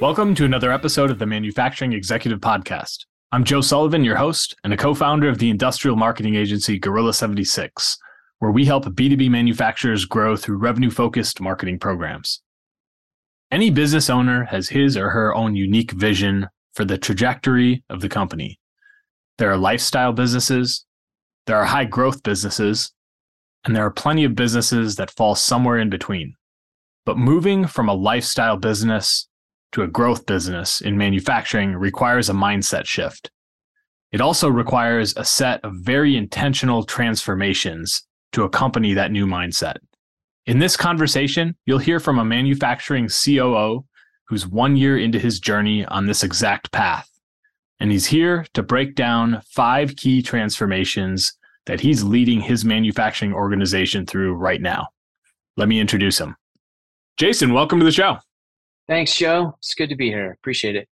Welcome to another episode of the Manufacturing Executive Podcast. I'm Joe Sullivan, your host and a co founder of the industrial marketing agency Gorilla 76, where we help B2B manufacturers grow through revenue focused marketing programs. Any business owner has his or her own unique vision for the trajectory of the company. There are lifestyle businesses, there are high growth businesses, and there are plenty of businesses that fall somewhere in between. But moving from a lifestyle business to a growth business in manufacturing requires a mindset shift. It also requires a set of very intentional transformations to accompany that new mindset. In this conversation, you'll hear from a manufacturing COO who's one year into his journey on this exact path. And he's here to break down five key transformations that he's leading his manufacturing organization through right now. Let me introduce him. Jason, welcome to the show. Thanks, Joe. It's good to be here. Appreciate it.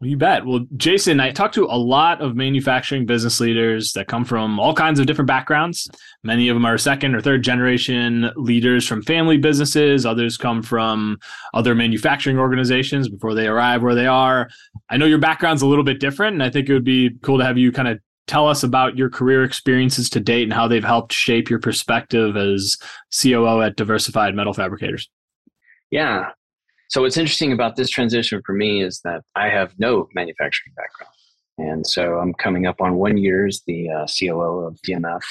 You bet. Well, Jason, I talked to a lot of manufacturing business leaders that come from all kinds of different backgrounds. Many of them are second or third generation leaders from family businesses. Others come from other manufacturing organizations before they arrive where they are. I know your background's a little bit different, and I think it would be cool to have you kind of tell us about your career experiences to date and how they've helped shape your perspective as COO at Diversified Metal Fabricators. Yeah, so what's interesting about this transition for me is that I have no manufacturing background. And so I'm coming up on one year as the uh, COO of DMF.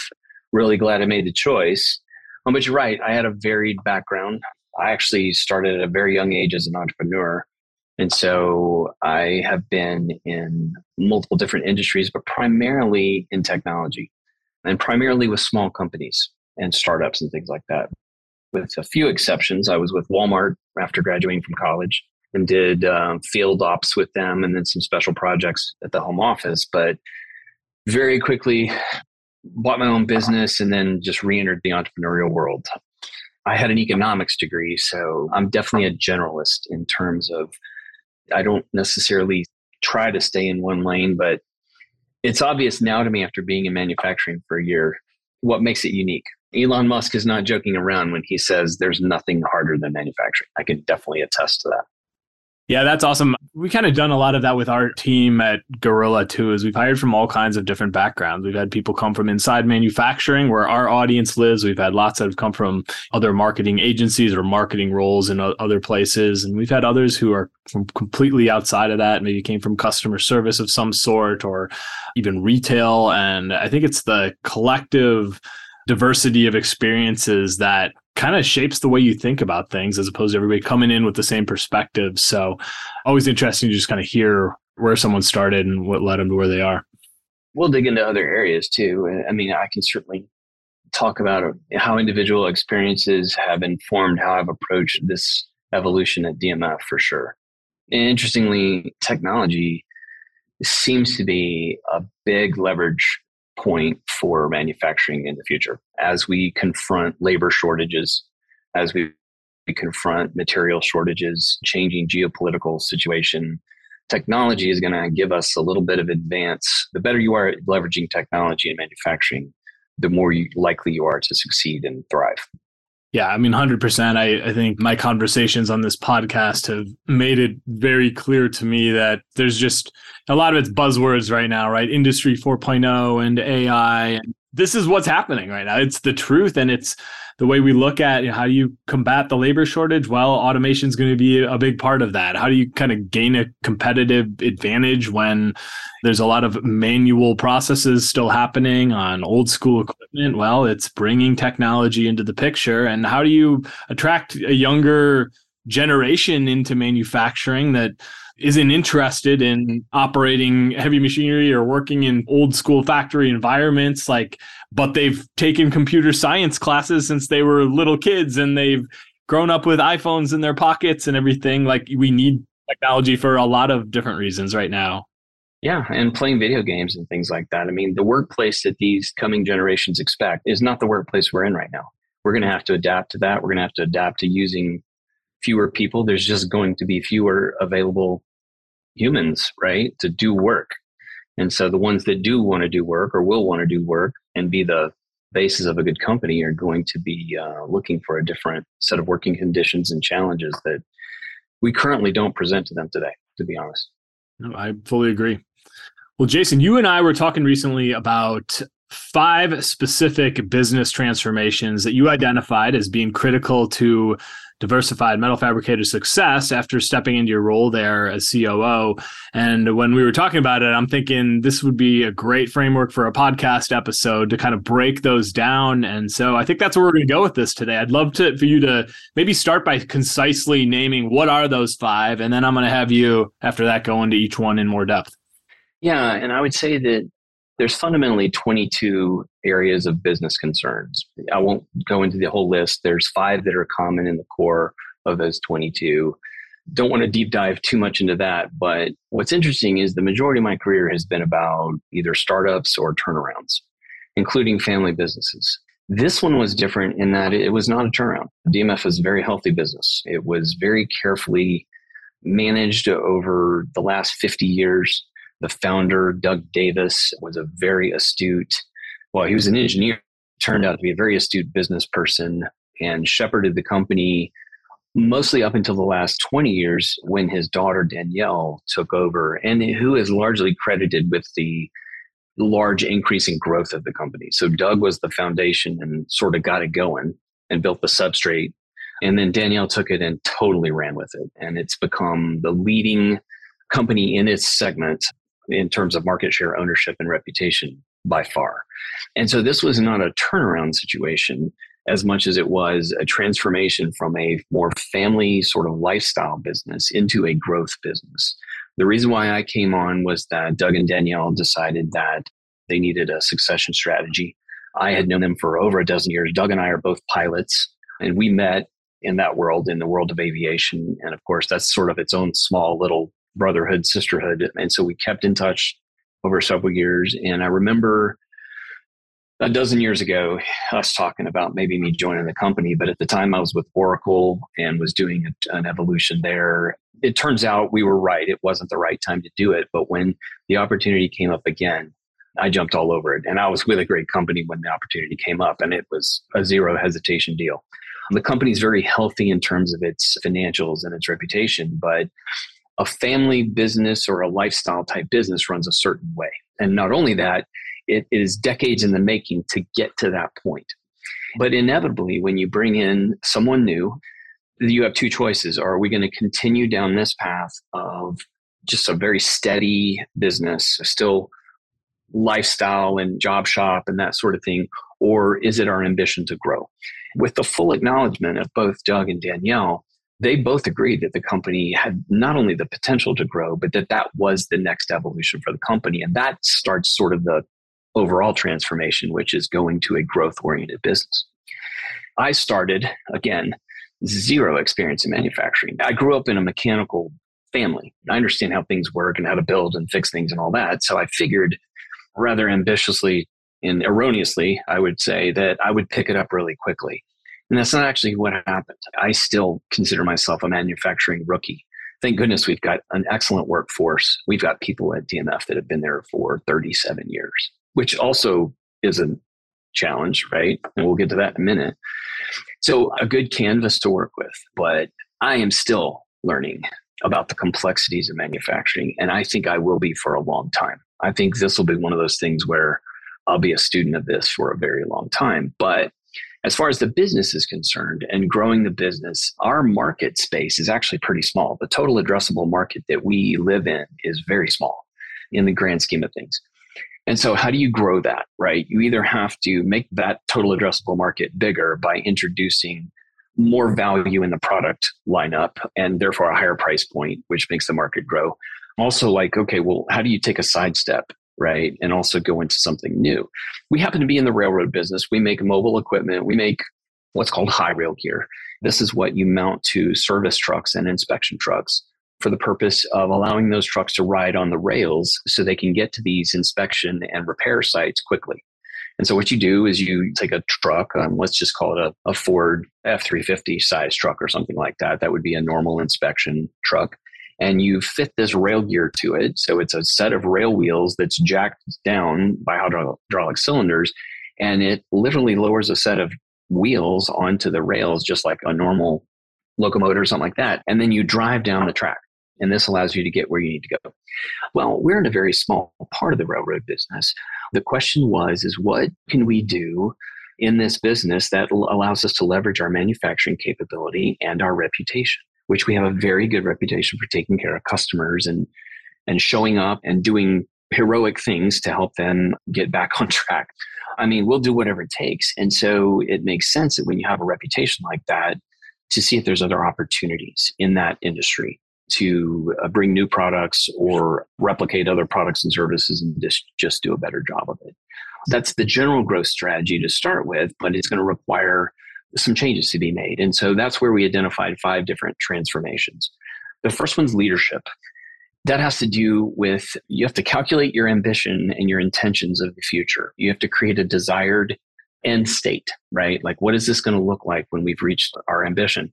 Really glad I made the choice. Um, but you're right, I had a varied background. I actually started at a very young age as an entrepreneur. And so I have been in multiple different industries, but primarily in technology and primarily with small companies and startups and things like that with a few exceptions. I was with Walmart after graduating from college and did um, field ops with them and then some special projects at the home office. But very quickly bought my own business and then just re entered the entrepreneurial world. I had an economics degree, so I'm definitely a generalist in terms of I don't necessarily try to stay in one lane, but it's obvious now to me after being in manufacturing for a year what makes it unique. Elon Musk is not joking around when he says there's nothing harder than manufacturing. I can definitely attest to that. Yeah, that's awesome. We kind of done a lot of that with our team at Gorilla too, is we've hired from all kinds of different backgrounds. We've had people come from inside manufacturing where our audience lives. We've had lots that have come from other marketing agencies or marketing roles in other places. And we've had others who are from completely outside of that, maybe came from customer service of some sort or even retail. And I think it's the collective diversity of experiences that kind of shapes the way you think about things as opposed to everybody coming in with the same perspective. So always interesting to just kind of hear where someone started and what led them to where they are. We'll dig into other areas too. I mean, I can certainly talk about uh, how individual experiences have informed how I've approached this evolution at DMF for sure. And interestingly, technology seems to be a big leverage point for manufacturing in the future as we confront labor shortages, as we confront material shortages, changing geopolitical situation. Technology is going to give us a little bit of advance. The better you are at leveraging technology in manufacturing, the more you, likely you are to succeed and thrive. Yeah, I mean, 100%. I, I think my conversations on this podcast have made it very clear to me that there's just a lot of it's buzzwords right now, right? Industry 4.0 and AI. This is what's happening right now. It's the truth and it's the way we look at you know, how do you combat the labor shortage? Well, automation is going to be a big part of that. How do you kind of gain a competitive advantage when there's a lot of manual processes still happening on old school equipment? Well, it's bringing technology into the picture. And how do you attract a younger generation into manufacturing that isn't interested in operating heavy machinery or working in old school factory environments like but they've taken computer science classes since they were little kids and they've grown up with iPhones in their pockets and everything. Like we need technology for a lot of different reasons right now. Yeah, and playing video games and things like that. I mean, the workplace that these coming generations expect is not the workplace we're in right now. We're going to have to adapt to that. We're going to have to adapt to using fewer people. There's just going to be fewer available humans, right, to do work. And so the ones that do want to do work or will want to do work and be the basis of a good company are going to be uh, looking for a different set of working conditions and challenges that we currently don't present to them today, to be honest. No, I fully agree. Well, Jason, you and I were talking recently about five specific business transformations that you identified as being critical to diversified metal fabricator success after stepping into your role there as COO. And when we were talking about it, I'm thinking this would be a great framework for a podcast episode to kind of break those down. And so I think that's where we're going to go with this today. I'd love to for you to maybe start by concisely naming what are those five, and then I'm going to have you after that go into each one in more depth. Yeah, and I would say that there's fundamentally 22 areas of business concerns. I won't go into the whole list. There's five that are common in the core of those 22. Don't want to deep dive too much into that, but what's interesting is the majority of my career has been about either startups or turnarounds, including family businesses. This one was different in that it was not a turnaround. DMF is a very healthy business. It was very carefully managed over the last 50 years the founder, Doug Davis, was a very astute, well, he was an engineer, turned out to be a very astute business person and shepherded the company mostly up until the last 20 years when his daughter Danielle took over and who is largely credited with the large increase in growth of the company. So Doug was the foundation and sort of got it going and built the substrate. And then Danielle took it and totally ran with it. And it's become the leading company in its segment in terms of market share ownership and reputation by far. And so this was not a turnaround situation as much as it was a transformation from a more family sort of lifestyle business into a growth business. The reason why I came on was that Doug and Danielle decided that they needed a succession strategy. I had known them for over a dozen years. Doug and I are both pilots, and we met in that world, in the world of aviation. And of course, that's sort of its own small little brotherhood, sisterhood. And so we kept in touch over several years. And I remember a dozen years ago, us talking about maybe me joining the company. But at the time, I was with Oracle and was doing an evolution there. It turns out we were right. It wasn't the right time to do it. But when the opportunity came up again, I jumped all over it. And I was with a great company when the opportunity came up, and it was a zero hesitation deal. The company is very healthy in terms of its financials and its reputation, but a family business or a lifestyle type business runs a certain way. And not only that, it is decades in the making to get to that point. But inevitably, when you bring in someone new, you have two choices. Are we going to continue down this path of just a very steady business, still lifestyle and job shop and that sort of thing? Or is it our ambition to grow? With the full acknowledgement of both Doug and Danielle they both agreed that the company had not only the potential to grow, but that that was the next evolution for the company. And that starts sort of the overall transformation, which is going to a growth oriented business. I started, again, zero experience in manufacturing. I grew up in a mechanical family. I understand how things work and how to build and fix things and all that. So I figured rather ambitiously and erroneously, I would say that I would pick it up really quickly. And that's not actually what happened. I still consider myself a manufacturing rookie. Thank goodness we've got an excellent workforce. We've got people at DMF that have been there for 37 years, which also is a challenge, right? And we'll get to that in a minute. So, a good canvas to work with, but I am still learning about the complexities of manufacturing. And I think I will be for a long time. I think this will be one of those things where I'll be a student of this for a very long time. But as far as the business is concerned and growing the business, our market space is actually pretty small. The total addressable market that we live in is very small in the grand scheme of things. And so, how do you grow that, right? You either have to make that total addressable market bigger by introducing more value in the product lineup and therefore a higher price point, which makes the market grow. Also, like, okay, well, how do you take a sidestep right? And also go into something new. We happen to be in the railroad business. We make mobile equipment. We make what's called high rail gear. This is what you mount to service trucks and inspection trucks for the purpose of allowing those trucks to ride on the rails so they can get to these inspection and repair sites quickly. And so what you do is you take a truck, um, let's just call it a, a Ford F350 size truck or something like that. That would be a normal inspection truck. And you fit this rail gear to it. So it's a set of rail wheels that's jacked down by hydraulic cylinders. And it literally lowers a set of wheels onto the rails, just like a normal locomotive or something like that. And then you drive down the track and this allows you to get where you need to go. Well, we're in a very small part of the railroad business. The question was is what can we do in this business that allows us to leverage our manufacturing capability and our reputation, which we have a very good reputation for taking care of customers and and showing up and doing heroic things to help them get back on track. I mean, we'll do whatever it takes. And so it makes sense that when you have a reputation like that, to see if there's other opportunities in that industry to uh, bring new products or replicate other products and services and just, just do a better job of it. That's the general growth strategy to start with, but it's going to require some changes to be made. And so that's where we identified five different transformations. The first one's leadership. That has to do with you have to calculate your ambition and your intentions of the future. You have to create a desired end state, right? Like, what is this going to look like when we've reached our ambition?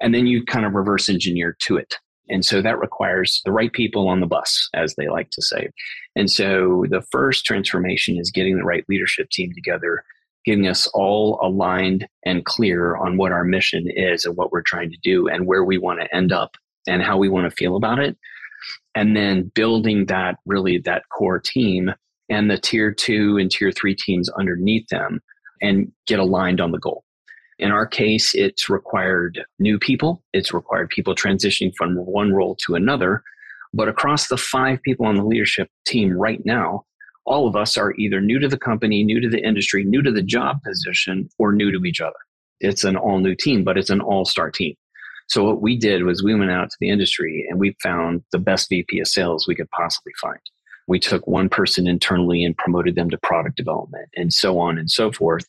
And then you kind of reverse engineer to it. And so that requires the right people on the bus, as they like to say. And so the first transformation is getting the right leadership team together, getting us all aligned and clear on what our mission is and what we're trying to do and where we want to end up and how we want to feel about it. And then building that really that core team and the tier two and tier three teams underneath them and get aligned on the goal. In our case, it's required new people, it's required people transitioning from one role to another. But across the five people on the leadership team right now, all of us are either new to the company, new to the industry, new to the job position, or new to each other. It's an all new team, but it's an all star team. So what we did was we went out to the industry and we found the best VP of sales we could possibly find. We took one person internally and promoted them to product development and so on and so forth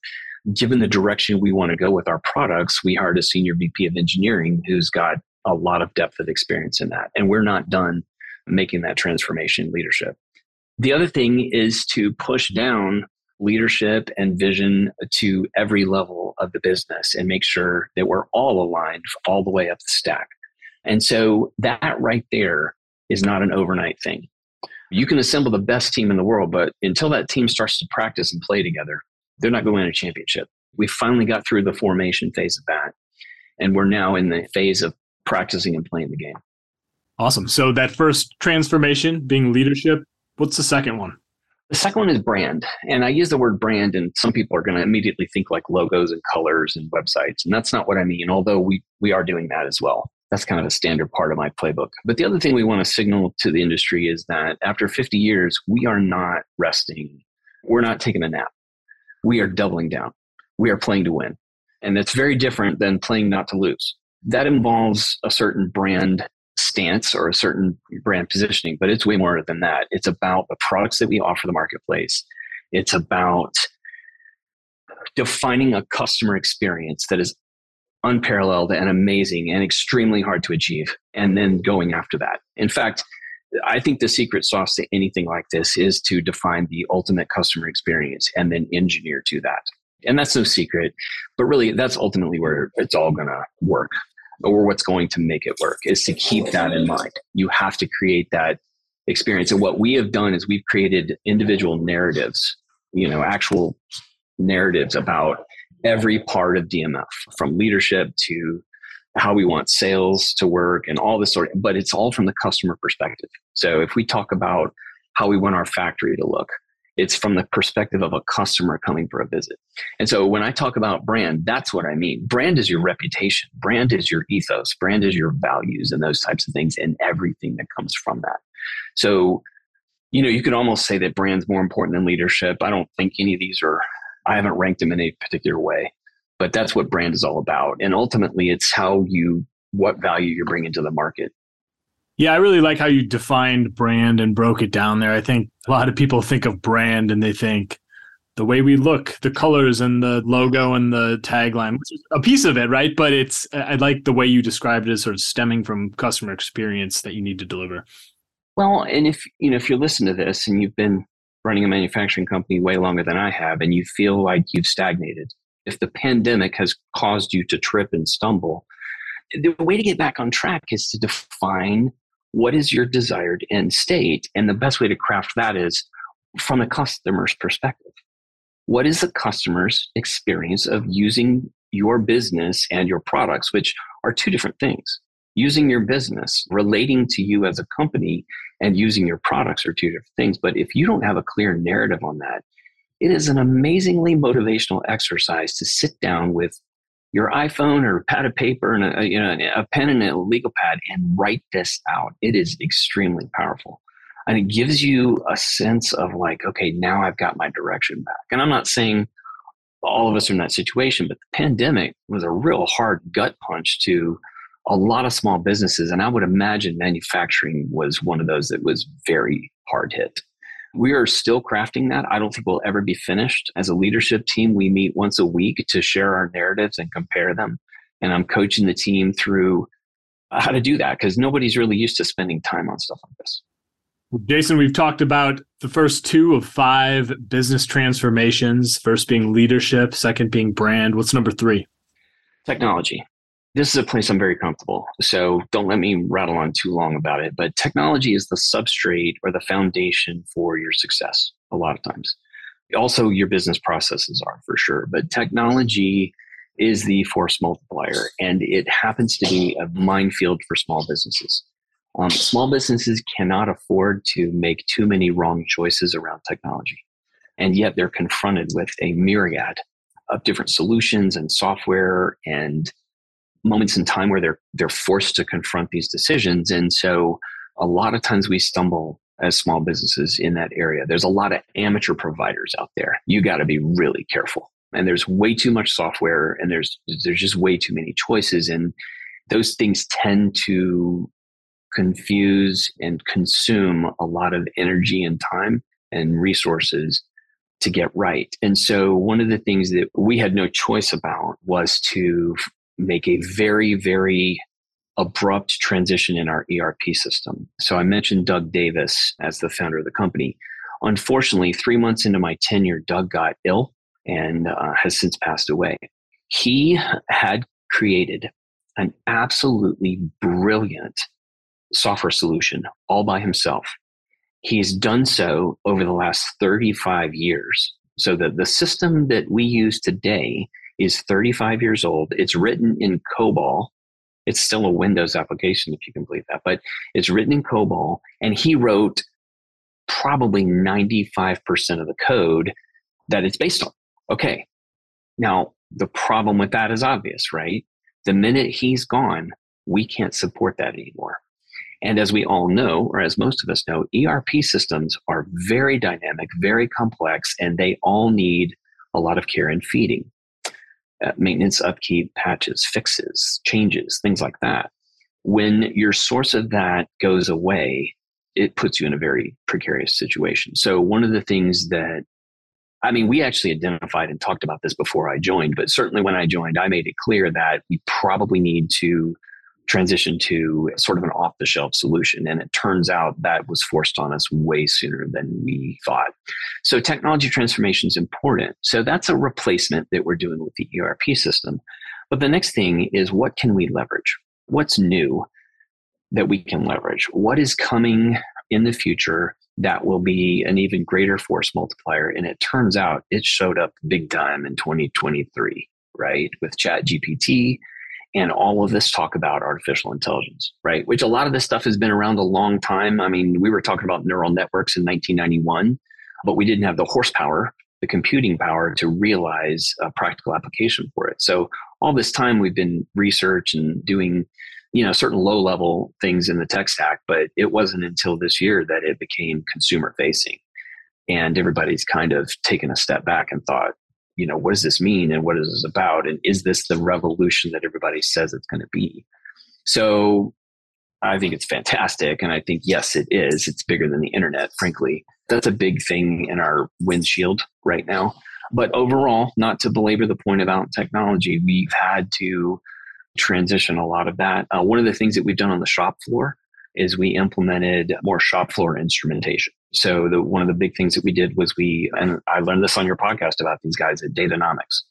given the direction we want to go with our products, we hired a senior VP of engineering who's got a lot of depth of experience in that. And we're not done making that transformation leadership. The other thing is to push down leadership and vision to every level of the business and make sure that we're all aligned all the way up the stack. And so that right there is not an overnight thing. You can assemble the best team in the world, but until that team starts to practice and play together, they're not going to win a championship. We finally got through the formation phase of that. And we're now in the phase of practicing and playing the game. Awesome. So that first transformation being leadership, what's the second one? The second one is brand. And I use the word brand, and some people are going to immediately think like logos and colors and websites. And that's not what I mean, although we, we are doing that as well. That's kind of a standard part of my playbook. But the other thing we want to signal to the industry is that after 50 years, we are not resting. We're not taking a nap we are doubling down. We are playing to win. And that's very different than playing not to lose. That involves a certain brand stance or a certain brand positioning, but it's way more than that. It's about the products that we offer the marketplace. It's about defining a customer experience that is unparalleled and amazing and extremely hard to achieve, and then going after that. In fact, I think the secret sauce to anything like this is to define the ultimate customer experience and then engineer to that. And that's no secret, but really that's ultimately where it's all going to work or what's going to make it work is to keep that in mind. You have to create that experience. And what we have done is we've created individual narratives, you know, actual narratives about every part of DMF from leadership to how we want sales to work and all this sort of, but it's all from the customer perspective. So if we talk about how we want our factory to look, it's from the perspective of a customer coming for a visit. And so when I talk about brand, that's what I mean. Brand is your reputation, brand is your ethos, brand is your values and those types of things and everything that comes from that. So, you know, you could almost say that brand's more important than leadership. I don't think any of these are, I haven't ranked them in a particular way but that's what brand is all about and ultimately it's how you what value you're bringing to the market yeah i really like how you defined brand and broke it down there i think a lot of people think of brand and they think the way we look, the colors and the logo and the tagline, which is a piece of it, right? But it's I like the way you described it as sort of stemming from customer experience that you need to deliver. Well, and if you know if you listen to this and you've been running a manufacturing company way longer than I have, and you feel like you've stagnated, if the pandemic has caused you to trip and stumble, the way to get back on track is to define what is your desired end state, and the best way to craft that is from a customer's perspective. What is the customer's experience of using your business and your products, which are two different things? Using your business, relating to you as a company, and using your products are two different things. But if you don't have a clear narrative on that, it is an amazingly motivational exercise to sit down with your iPhone or a pad of paper and a, you know, a pen and a legal pad and write this out. It is extremely powerful. And it gives you a sense of like okay now i've got my direction back. And i'm not saying all of us are in that situation but the pandemic was a real hard gut punch to a lot of small businesses. And i would imagine manufacturing was one of those that was very hard hit we are still crafting that i don't think we'll ever be finished as a leadership team we meet once a week to share our narratives and compare them and i'm coaching the team through uh, how to do that because nobody's really used to spending time on stuff like this Jason, we've talked about the first two of five business transformations, first being leadership, second being brand. What's number three? Technology. This is a place I'm very comfortable. So don't let me rattle on too long about it. But technology is the substrate or the foundation for your success a lot of times. Also, your business processes are for sure. But technology is the force multiplier, and it happens to be a minefield for small businesses. Um, small businesses cannot afford to make too many wrong choices around technology. And yet they're confronted with a myriad of different solutions and software and moments in time where they're they're forced to confront these decisions. And so a lot of times we stumble as small businesses in that area. There's a lot of amateur providers out there. You got to be really careful. And there's way too much software and there's there's just way too many choices and those things tend to confuse and consume a lot of energy and time and resources to get right. And so, one of the things that we had no choice about was to make a very, very abrupt transition in our ERP system. So, I mentioned Doug Davis as the founder of the company. Unfortunately, three months into my tenure, Doug got ill and uh, has since passed away. He had created an absolutely brilliant software solution all by himself. He's done so over the last 35 years. So that the system that we use today is 35 years old. It's written in COBOL. It's still a Windows application, if you can believe that, but it's written in COBOL. And he wrote probably 95% of the code that it's based on. Okay. Now, the problem with that is obvious, right? The minute he's gone, we can't support that anymore. And as we all know, or as most of us know, ERP systems are very dynamic, very complex, and they all need a lot of care and feeding. Uh, maintenance, upkeep, patches, fixes, changes, things like that. When your source of that goes away, it puts you in a very precarious situation. So, one of the things that I mean, we actually identified and talked about this before I joined, but certainly when I joined, I made it clear that we probably need to transition to sort of an off the shelf solution. And it turns out that was forced on us way sooner than we thought. So technology transformation is important. So that's a replacement that we're doing with the ERP system. But the next thing is what can we leverage? What's new that we can leverage? What is coming in the future that will be an even greater force multiplier? And it turns out it showed up big time in 2023, right? With Chat GPT and all of this talk about artificial intelligence, right? Which a lot of this stuff has been around a long time. I mean, we were talking about neural networks in 1991, but we didn't have the horsepower, the computing power to realize a practical application for it. So all this time we've been research and doing, you know, certain low level things in the tech stack, but it wasn't until this year that it became consumer facing. And everybody's kind of taken a step back and thought, you know, what does this mean and what is this about? And is this the revolution that everybody says it's going to be? So I think it's fantastic. And I think, yes, it is. It's bigger than the internet, frankly. that's a big thing in our windshield right now. But overall, not to belabor the point about technology, we've had to transition a lot of that. Uh, one of the things that we've done on the shop floor is we implemented more shop floor instrumentation. So the, one of the big things that we did was we, and I learned this on your podcast about these guys at Datanomix,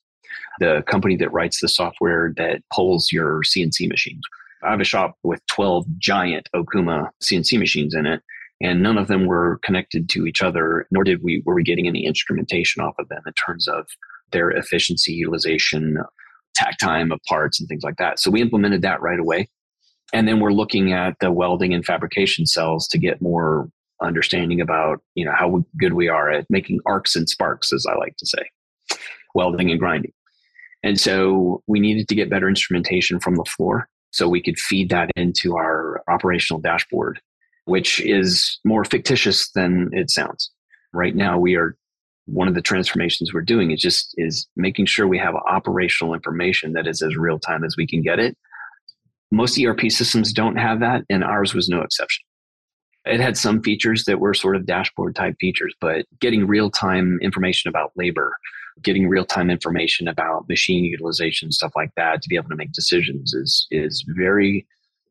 the company that writes the software that polls your CNC machines. I have a shop with 12 giant Okuma CNC machines in it, and none of them were connected to each other, nor did we were we getting any instrumentation off of them in terms of their efficiency, utilization, takt time of parts, and things like that. So we implemented that right away. And then we're looking at the welding and fabrication cells to get more understanding about you know how good we are at making arcs and sparks, as I like to say, welding and grinding. And so we needed to get better instrumentation from the floor so we could feed that into our operational dashboard, which is more fictitious than it sounds. Right now, we are one of the transformations we're doing is just is making sure we have operational information that is as real time as we can get it. Most ERP systems don't have that, and ours was no exception. It had some features that were sort of dashboard type features, but getting real time information about labor, getting real time information about machine utilization, stuff like that, to be able to make decisions is is very,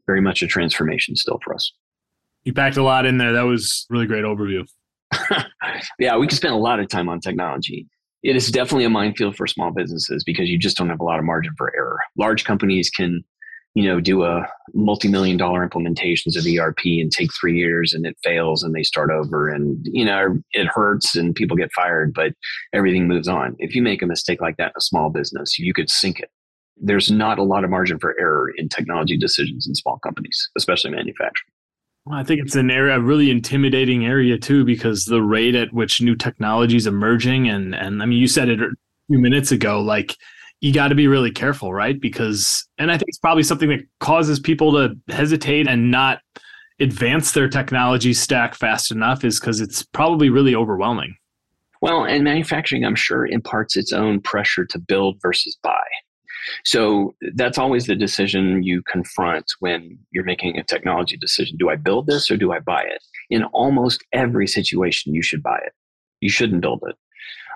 very much a transformation still for us. You packed a lot in there. That was really great overview. yeah, we can spend a lot of time on technology. It is definitely a minefield for small businesses because you just don't have a lot of margin for error. Large companies can you know do a multi-million dollar implementations of erp and take three years and it fails and they start over and you know it hurts and people get fired but everything moves on. If you make a mistake like that in a small business you could sink it. There's not a lot of margin for error in technology decisions in small companies especially manufacturing. I think it's an area, a really intimidating area too, because the rate at which new technology is emerging, and and I mean, you said it a few minutes ago, like you got to be really careful, right? Because, and I think it's probably something that causes people to hesitate and not advance their technology stack fast enough is because it's probably really overwhelming. Well, and manufacturing, I'm sure, imparts its own pressure to build versus buy. So that's always the decision you confront when you're making a technology decision. Do I build this or do I buy it? In almost every situation, you should buy it. You shouldn't build it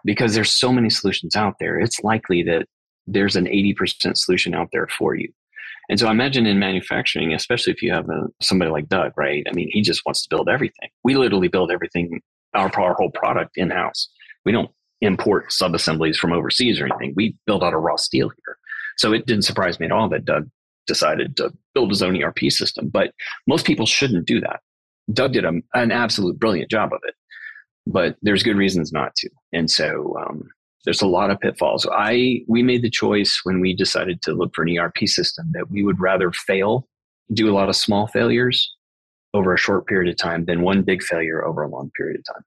because there's so many solutions out there. It's likely that there's an 80% solution out there for you. And so I imagine in manufacturing, especially if you have a, somebody like Doug, right? I mean, he just wants to build everything. We literally build everything, our, our whole product in house. We don't import sub-assemblies from overseas or anything. We build out a raw steel here. So it didn't surprise me at all that Doug decided to build his own ERP system. But most people shouldn't do that. Doug did a, an absolute brilliant job of it, but there's good reasons not to. And so um, there's a lot of pitfalls. I we made the choice when we decided to look for an ERP system that we would rather fail, do a lot of small failures over a short period of time than one big failure over a long period of time.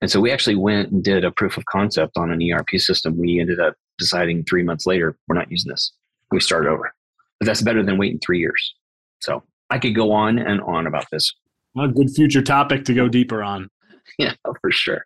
And so we actually went and did a proof of concept on an ERP system. We ended up deciding three months later, we're not using this. We started over. But that's better than waiting three years. So I could go on and on about this. A good future topic to go deeper on. Yeah, for sure.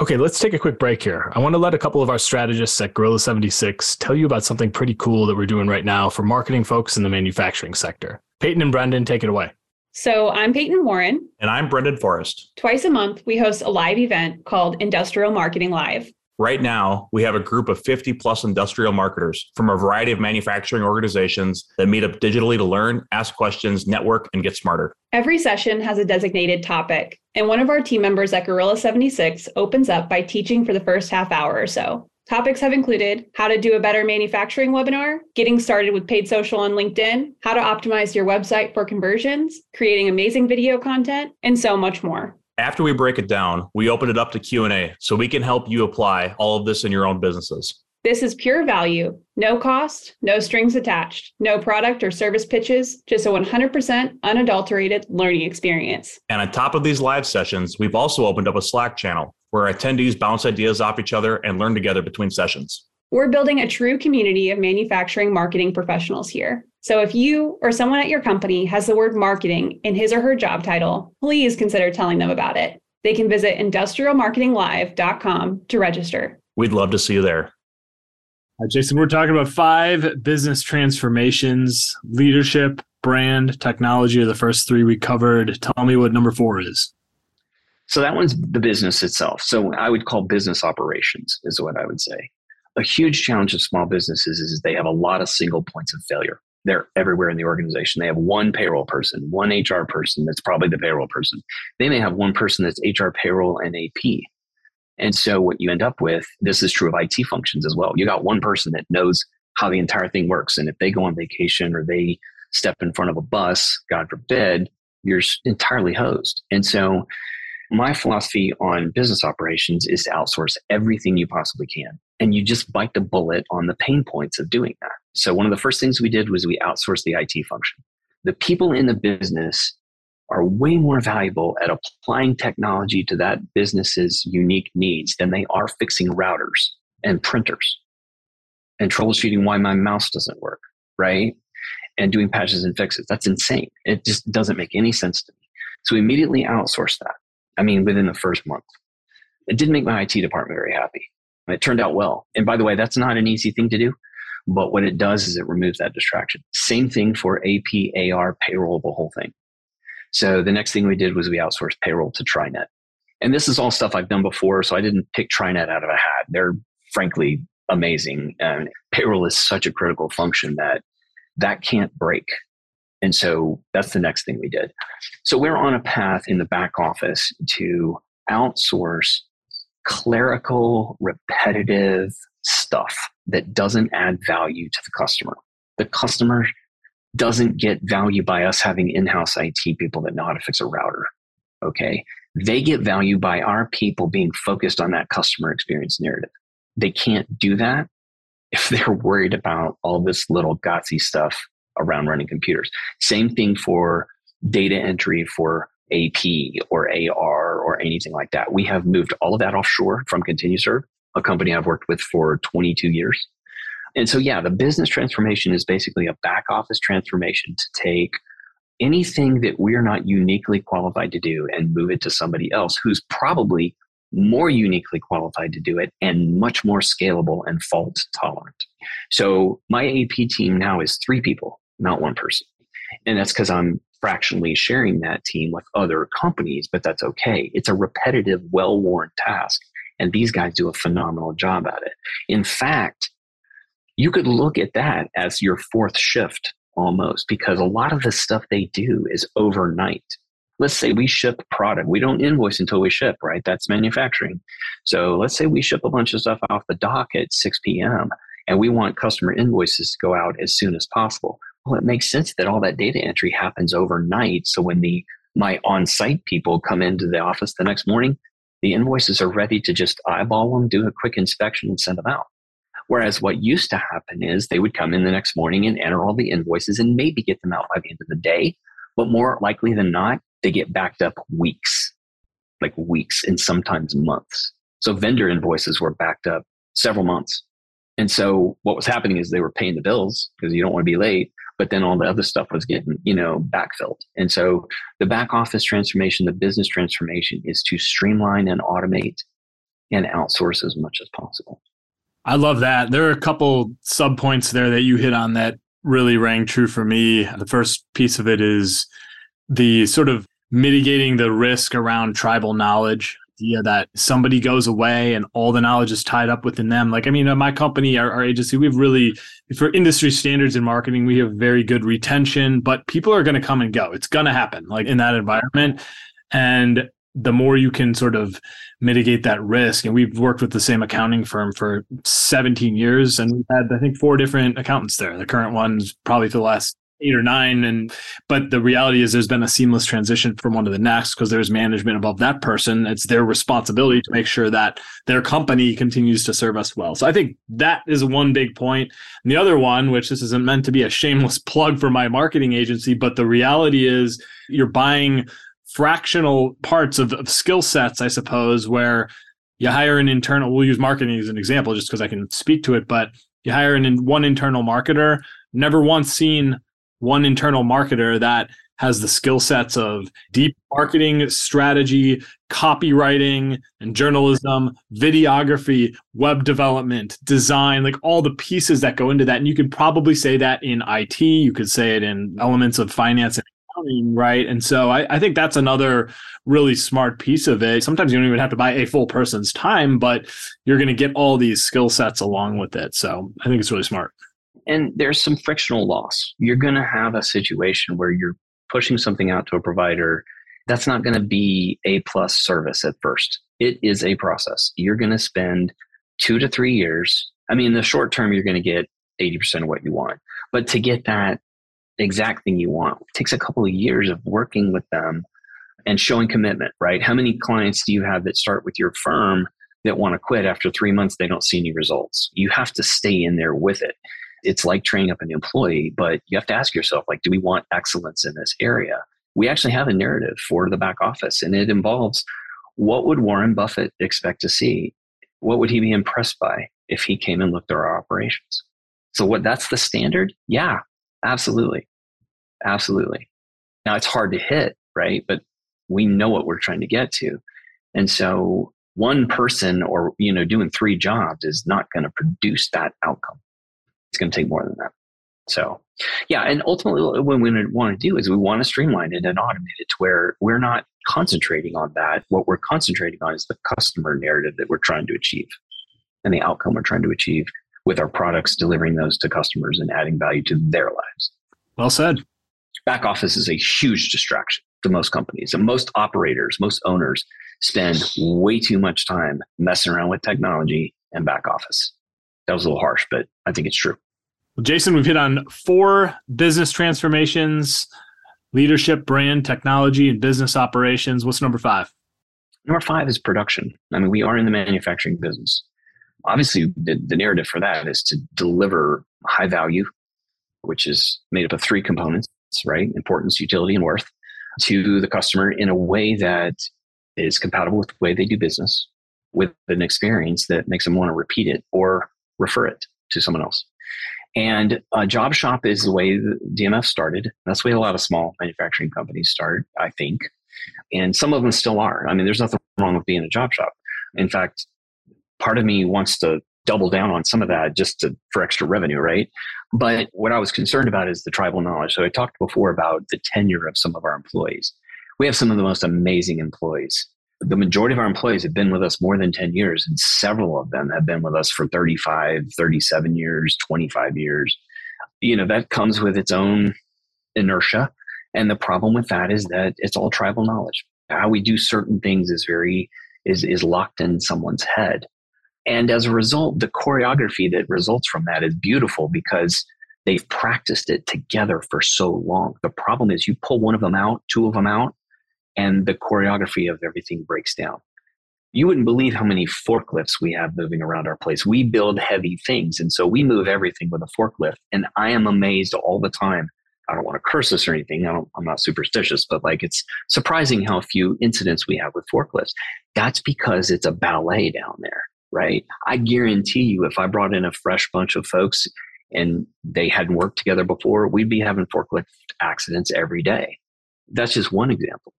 Okay, let's take a quick break here. I want to let a couple of our strategists at Gorilla 76 tell you about something pretty cool that we're doing right now for marketing folks in the manufacturing sector. Peyton and Brendan, take it away. So, I'm Peyton Warren. And I'm Brendan Forrest. Twice a month, we host a live event called Industrial Marketing Live. Right now, we have a group of 50 plus industrial marketers from a variety of manufacturing organizations that meet up digitally to learn, ask questions, network, and get smarter. Every session has a designated topic, and one of our team members at Gorilla 76 opens up by teaching for the first half hour or so. Topics have included how to do a better manufacturing webinar, getting started with paid social on LinkedIn, how to optimize your website for conversions, creating amazing video content, and so much more. After we break it down, we open it up to Q&A so we can help you apply all of this in your own businesses. This is pure value, no cost, no strings attached, no product or service pitches, just a 100% unadulterated learning experience. And on top of these live sessions, we've also opened up a Slack channel where attendees bounce ideas off each other and learn together between sessions. We're building a true community of manufacturing marketing professionals here. So if you or someone at your company has the word marketing in his or her job title, please consider telling them about it. They can visit industrialmarketinglive.com to register. We'd love to see you there. Jason, we're talking about five business transformations, leadership, brand, technology are the first three we covered. Tell me what number four is. So that one's the business itself. So I would call business operations is what I would say. A huge challenge of small businesses is they have a lot of single points of failure. They're everywhere in the organization. They have one payroll person, one HR person that's probably the payroll person. They may have one person that's HR, payroll, and AP. And so what you end up with, this is true of IT functions as well. You got one person that knows how the entire thing works. And if they go on vacation or they step in front of a bus, God forbid, you're entirely hosed. And so my philosophy on business operations is to outsource everything you possibly can. And you just bite the bullet on the pain points of doing that. So one of the first things we did was we outsourced the IT function. The people in the business are way more valuable at applying technology to that business's unique needs than they are fixing routers and printers and troubleshooting why my mouse doesn't work, right? And doing patches and fixes. That's insane. It just doesn't make any sense to me. So we immediately outsourced that. I mean, within the first month. It didn't make my IT department very happy. It turned out well. And by the way, that's not an easy thing to do. But what it does is it removes that distraction. Same thing for AP, AR, payroll, the whole thing. So the next thing we did was we outsourced payroll to TriNet. And this is all stuff I've done before, so I didn't pick TriNet out of a hat. They're frankly amazing. And payroll is such a critical function that that can't break. And so that's the next thing we did. So we're on a path in the back office to outsource clerical, repetitive stuff that doesn't add value to the customer. The customer doesn't get value by us having in-house IT people that know how to fix a router. Okay. They get value by our people being focused on that customer experience narrative. They can't do that if they're worried about all this little gotsy stuff around running computers. Same thing for data entry for AP or AR or anything like that. We have moved all of that offshore from ContinuServe, a company I've worked with for 22 years. And so, yeah, the business transformation is basically a back office transformation to take anything that we're not uniquely qualified to do and move it to somebody else who's probably more uniquely qualified to do it and much more scalable and fault tolerant. So, my AP team now is three people, not one person. And that's because I'm fractionally sharing that team with other companies, but that's okay. It's a repetitive, well worn task. And these guys do a phenomenal job at it. In fact, you could look at that as your fourth shift almost because a lot of the stuff they do is overnight. Let's say we ship product. We don't invoice until we ship, right? That's manufacturing. So let's say we ship a bunch of stuff off the dock at 6 p.m. and we want customer invoices to go out as soon as possible. Well, it makes sense that all that data entry happens overnight. So when the my on-site people come into the office the next morning, the invoices are ready to just eyeball them, do a quick inspection, and send them out. Whereas what used to happen is they would come in the next morning and enter all the invoices and maybe get them out by the end of the day. But more likely than not, they get backed up weeks, like weeks and sometimes months. So vendor invoices were backed up several months. And so what was happening is they were paying the bills because you don't want to be late, but then all the other stuff was getting, you know, backfilled. And so the back office transformation, the business transformation is to streamline and automate and outsource as much as possible. I love that. There are a couple sub points there that you hit on that really rang true for me. The first piece of it is the sort of mitigating the risk around tribal knowledge. Yeah, that somebody goes away and all the knowledge is tied up within them. Like, I mean, my company, our, our agency, we've really, for industry standards in marketing, we have very good retention, but people are going to come and go. It's going to happen, like in that environment. And the more you can sort of mitigate that risk. And we've worked with the same accounting firm for 17 years, and we've had, I think, four different accountants there. The current one's probably for the last eight or nine and but the reality is there's been a seamless transition from one to the next because there's management above that person it's their responsibility to make sure that their company continues to serve us well so i think that is one big point and the other one which this isn't meant to be a shameless plug for my marketing agency but the reality is you're buying fractional parts of, of skill sets, I suppose, where you hire an internal, we'll use marketing as an example just because I can speak to it, but you hire an one internal marketer, never once seen one internal marketer that has the skill sets of deep marketing strategy, copywriting and journalism, videography, web development, design, like all the pieces that go into that. And you could probably say that in IT, you could say it in elements of finance and coming, right? And so I, I think that's another really smart piece of it. Sometimes you don't even have to buy a full person's time, but you're going to get all these skill sets along with it. So I think it's really smart. And there's some frictional loss. You're going to have a situation where you're pushing something out to a provider that's not going to be a plus service at first. It is a process. You're going to spend two to three years. I mean, in the short term, you're going to get 80% of what you want. But to get that exact thing you want it takes a couple of years of working with them and showing commitment, right? How many clients do you have that start with your firm that want to quit after three months? They don't see any results. You have to stay in there with it. It's like training up an employee, but you have to ask yourself, like, do we want excellence in this area? We actually have a narrative for the back office, and it involves what would Warren Buffett expect to see? What would he be impressed by if he came and looked at our operations? So what that's the standard? Yeah, absolutely. Absolutely. Now it's hard to hit, right? But we know what we're trying to get to. And so one person or you know doing three jobs is not going to produce that outcome. It's going to take more than that. So, yeah, and ultimately, what we want to do is we want to streamline it and automate it to where we're not concentrating on that. What we're concentrating on is the customer narrative that we're trying to achieve and the outcome we're trying to achieve with our products, delivering those to customers and adding value to their lives. Well said. Back office is a huge distraction to most companies and most operators, most owners spend way too much time messing around with technology and back office. That was a little harsh, but I think it's true. Well, Jason, we've hit on four business transformations leadership, brand, technology, and business operations. What's number five? Number five is production. I mean, we are in the manufacturing business. Obviously, the, the narrative for that is to deliver high value, which is made up of three components, right? Importance, utility, and worth to the customer in a way that is compatible with the way they do business with an experience that makes them want to repeat it or refer it to someone else. And a job shop is the way DMF started. That's the way a lot of small manufacturing companies start, I think. And some of them still are. I mean, there's nothing wrong with being a job shop. In fact, part of me wants to double down on some of that just to, for extra revenue, right? But what I was concerned about is the tribal knowledge. So I talked before about the tenure of some of our employees. We have some of the most amazing employees the majority of our employees have been with us more than 10 years and several of them have been with us for 35 37 years 25 years you know that comes with its own inertia and the problem with that is that it's all tribal knowledge how we do certain things is very is is locked in someone's head and as a result the choreography that results from that is beautiful because they've practiced it together for so long the problem is you pull one of them out two of them out and the choreography of everything breaks down. You wouldn't believe how many forklifts we have moving around our place. We build heavy things, and so we move everything with a forklift. And I am amazed all the time. I don't want to curse this or anything. I am not superstitious, but like it's surprising how few incidents we have with forklifts. That's because it's a ballet down there, right? I guarantee you, if I brought in a fresh bunch of folks and they hadn't worked together before, we'd be having forklift accidents every day. That's just one example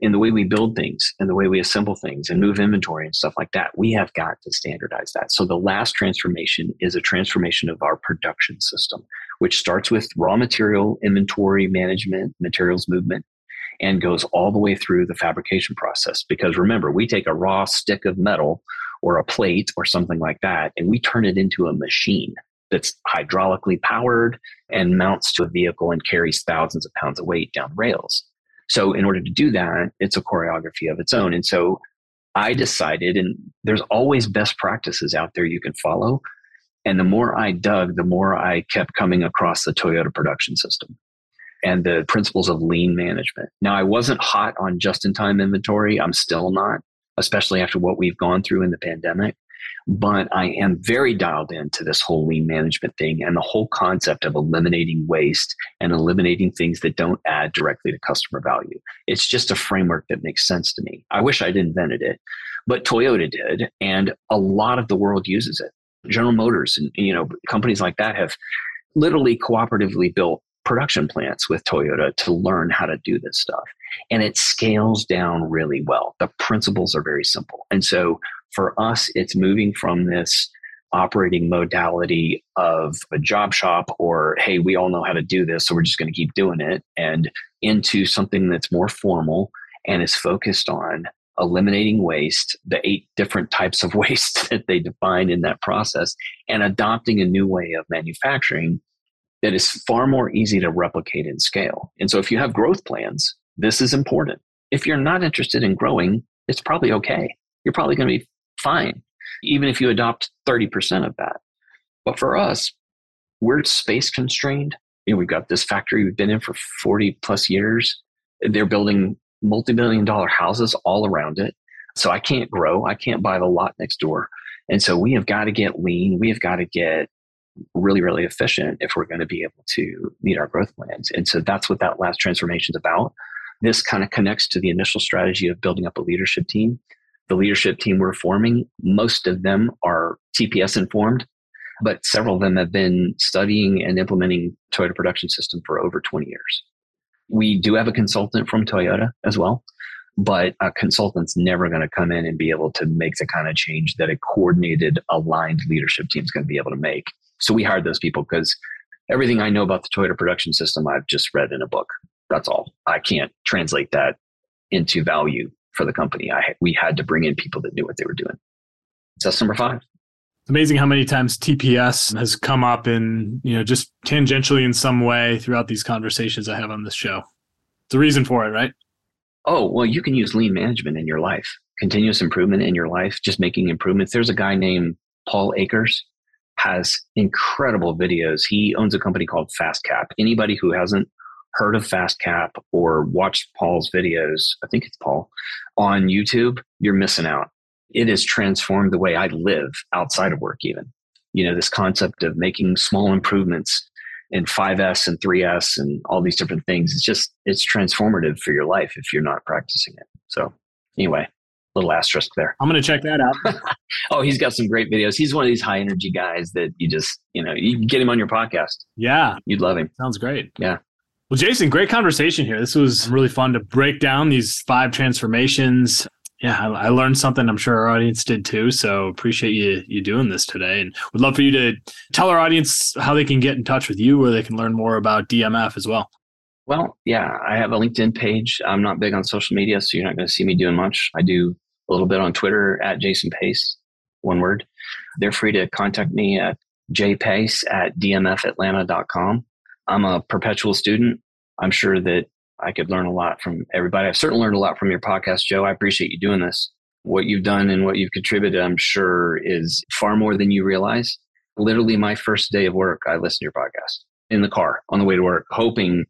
in the way we build things and the way we assemble things and move inventory and stuff like that. We have got to standardize that. So the last transformation is a transformation of our production system, which starts with raw material inventory management, materials movement, and goes all the way through the fabrication process. Because remember, we take a raw stick of metal or a plate or something like that, and we turn it into a machine that's hydraulically powered and mounts to a vehicle and carries thousands of pounds of weight down rails. So in order to do that, it's a choreography of its own. And so I decided, and there's always best practices out there you can follow. And the more I dug, the more I kept coming across the Toyota production system and the principles of lean management. Now, I wasn't hot on just in time inventory. I'm still not, especially after what we've gone through in the pandemic but I am very dialed into this whole lean management thing and the whole concept of eliminating waste and eliminating things that don't add directly to customer value. It's just a framework that makes sense to me. I wish I'd invented it, but Toyota did, and a lot of the world uses it. General Motors and you know companies like that have literally cooperatively built production plants with Toyota to learn how to do this stuff. And it scales down really well. The principles are very simple. And so for us, it's moving from this operating modality of a job shop or, hey, we all know how to do this, so we're just going to keep doing it, and into something that's more formal and is focused on eliminating waste, the eight different types of waste that they define in that process, and adopting a new way of manufacturing that is far more easy to replicate and scale. And so if you have growth plans, this is important. If you're not interested in growing, it's probably okay. You're probably going to be fine, even if you adopt 30% of that. But for us, we're space constrained. You know, we've got this factory we've been in for 40 plus years. They're building multi-million dollar houses all around it. So I can't grow. I can't buy the lot next door. And so we have got to get lean. We have got to get really, really efficient if we're going to be able to meet our growth plans. And so that's what that last transformation is about. This kind of connects to the initial strategy of building up a leadership team. The leadership team we're forming, most of them are TPS informed, but several of them have been studying and implementing Toyota production system for over 20 years. We do have a consultant from Toyota as well, but a consultant's never going to come in and be able to make the kind of change that a coordinated, aligned leadership team is going to be able to make. So we hired those people because everything I know about the Toyota production system, I've just read in a book. That's all. I can't translate that into value for the company. I we had to bring in people that knew what they were doing. So that's number five amazing how many times TPS has come up in, you know, just tangentially in some way throughout these conversations I have on this show. It's a reason for it, right? Oh, well, you can use lean management in your life, continuous improvement in your life, just making improvements. There's a guy named Paul Akers has incredible videos. He owns a company called FastCap. Anybody who hasn't heard of FastCap or watched Paul's videos, I think it's Paul, on YouTube, you're missing out it has transformed the way I live outside of work, even. You know, this concept of making small improvements in 5S and 3S and all these different things. It's just, it's transformative for your life if you're not practicing it. So, anyway, little asterisk there. I'm going to check that out. oh, he's got some great videos. He's one of these high energy guys that you just, you know, you get him on your podcast. Yeah. You'd love him. Sounds great. Yeah. Well, Jason, great conversation here. This was really fun to break down these five transformations yeah, I, I, learned something. I'm sure our audience did too. So appreciate you you doing this today, and would love for you to tell our audience how they can get in touch with you, where they can learn more about DMF as well. Well, yeah, I have a LinkedIn page. I'm not big on social media, so you're not going to see me doing much. I do a little bit on Twitter at Jason Pace, one word. They're free to contact me at jpace at dmfatlanta.com. I'm a perpetual student. I'm sure that I could learn a lot from everybody. I've certainly learned a lot from your podcast, Joe. I appreciate you doing this. What you've done and what you've contributed, I'm sure, is far more than you realize. Literally, my first day of work, I listened to your podcast in the car on the way to work, hoping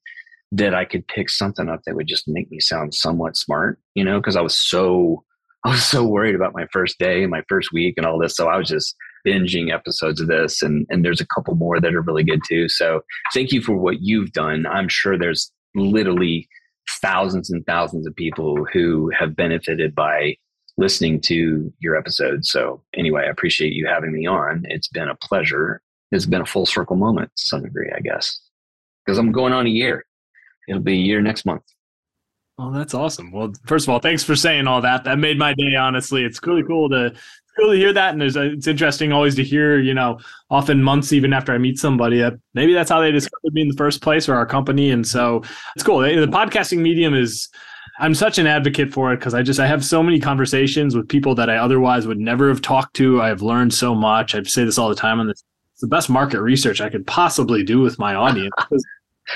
that I could pick something up that would just make me sound somewhat smart, you know, because I was so I was so worried about my first day and my first week and all this. So I was just binging episodes of this and and there's a couple more that are really good too. So thank you for what you've done. I'm sure there's literally thousands and thousands of people who have benefited by listening to your episodes. So, anyway, I appreciate you having me on. It's been a pleasure. It's been a full circle moment to some degree, I guess, because I'm going on a year. It'll be a year next month. Well, that's awesome. Well, first of all, thanks for saying all that. That made my day. Honestly, it's really cool to cool to hear that, and there's a, it's interesting always to hear. You know, often months even after I meet somebody, that maybe that's how they discovered me in the first place or our company, and so it's cool. The podcasting medium is. I'm such an advocate for it because I just I have so many conversations with people that I otherwise would never have talked to. I've learned so much. I say this all the time on this. It's the best market research I could possibly do with my audience.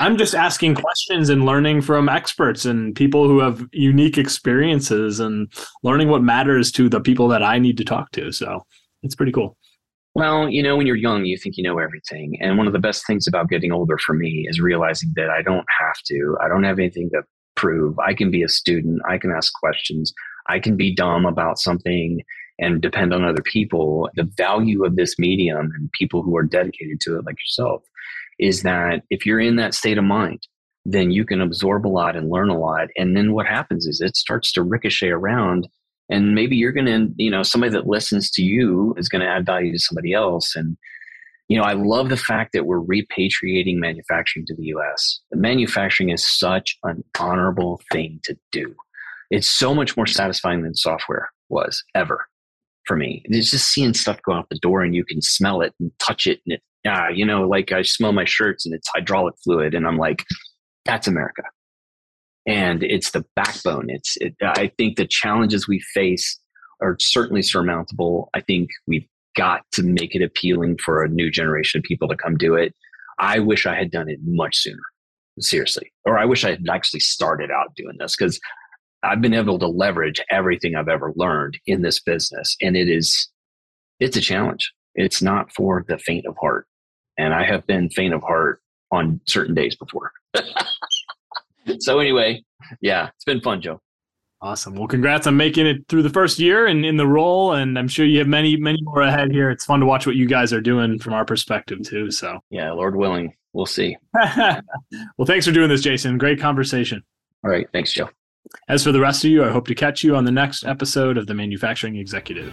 I'm just asking questions and learning from experts and people who have unique experiences and learning what matters to the people that I need to talk to. So it's pretty cool. Well, you know, when you're young, you think you know everything. And one of the best things about getting older for me is realizing that I don't have to, I don't have anything to prove. I can be a student, I can ask questions, I can be dumb about something and depend on other people. The value of this medium and people who are dedicated to it, like yourself, is that if you're in that state of mind, then you can absorb a lot and learn a lot. And then what happens is it starts to ricochet around. And maybe you're going to, you know, somebody that listens to you is going to add value to somebody else. And, you know, I love the fact that we're repatriating manufacturing to the US. Manufacturing is such an honorable thing to do. It's so much more satisfying than software was ever. for me. It's just seeing stuff go out the door and you can smell it and touch it and it, yeah, you know, like I smell my shirts and it's hydraulic fluid and I'm like, that's America. And it's the backbone. It's, it, I think the challenges we face are certainly surmountable. I think we've got to make it appealing for a new generation of people to come do it. I wish I had done it much sooner, seriously. Or I wish I had actually started out doing this because I've been able to leverage everything I've ever learned in this business. And it is, it's a challenge. It's not for the faint of heart. And I have been faint of heart on certain days before. so, anyway, yeah, it's been fun, Joe. Awesome. Well, congrats on making it through the first year and in the role. And I'm sure you have many, many more ahead here. It's fun to watch what you guys are doing from our perspective, too. So, yeah, Lord willing, we'll see. well, thanks for doing this, Jason. Great conversation. All right. Thanks, Joe. As for the rest of you, I hope to catch you on the next episode of The Manufacturing Executive.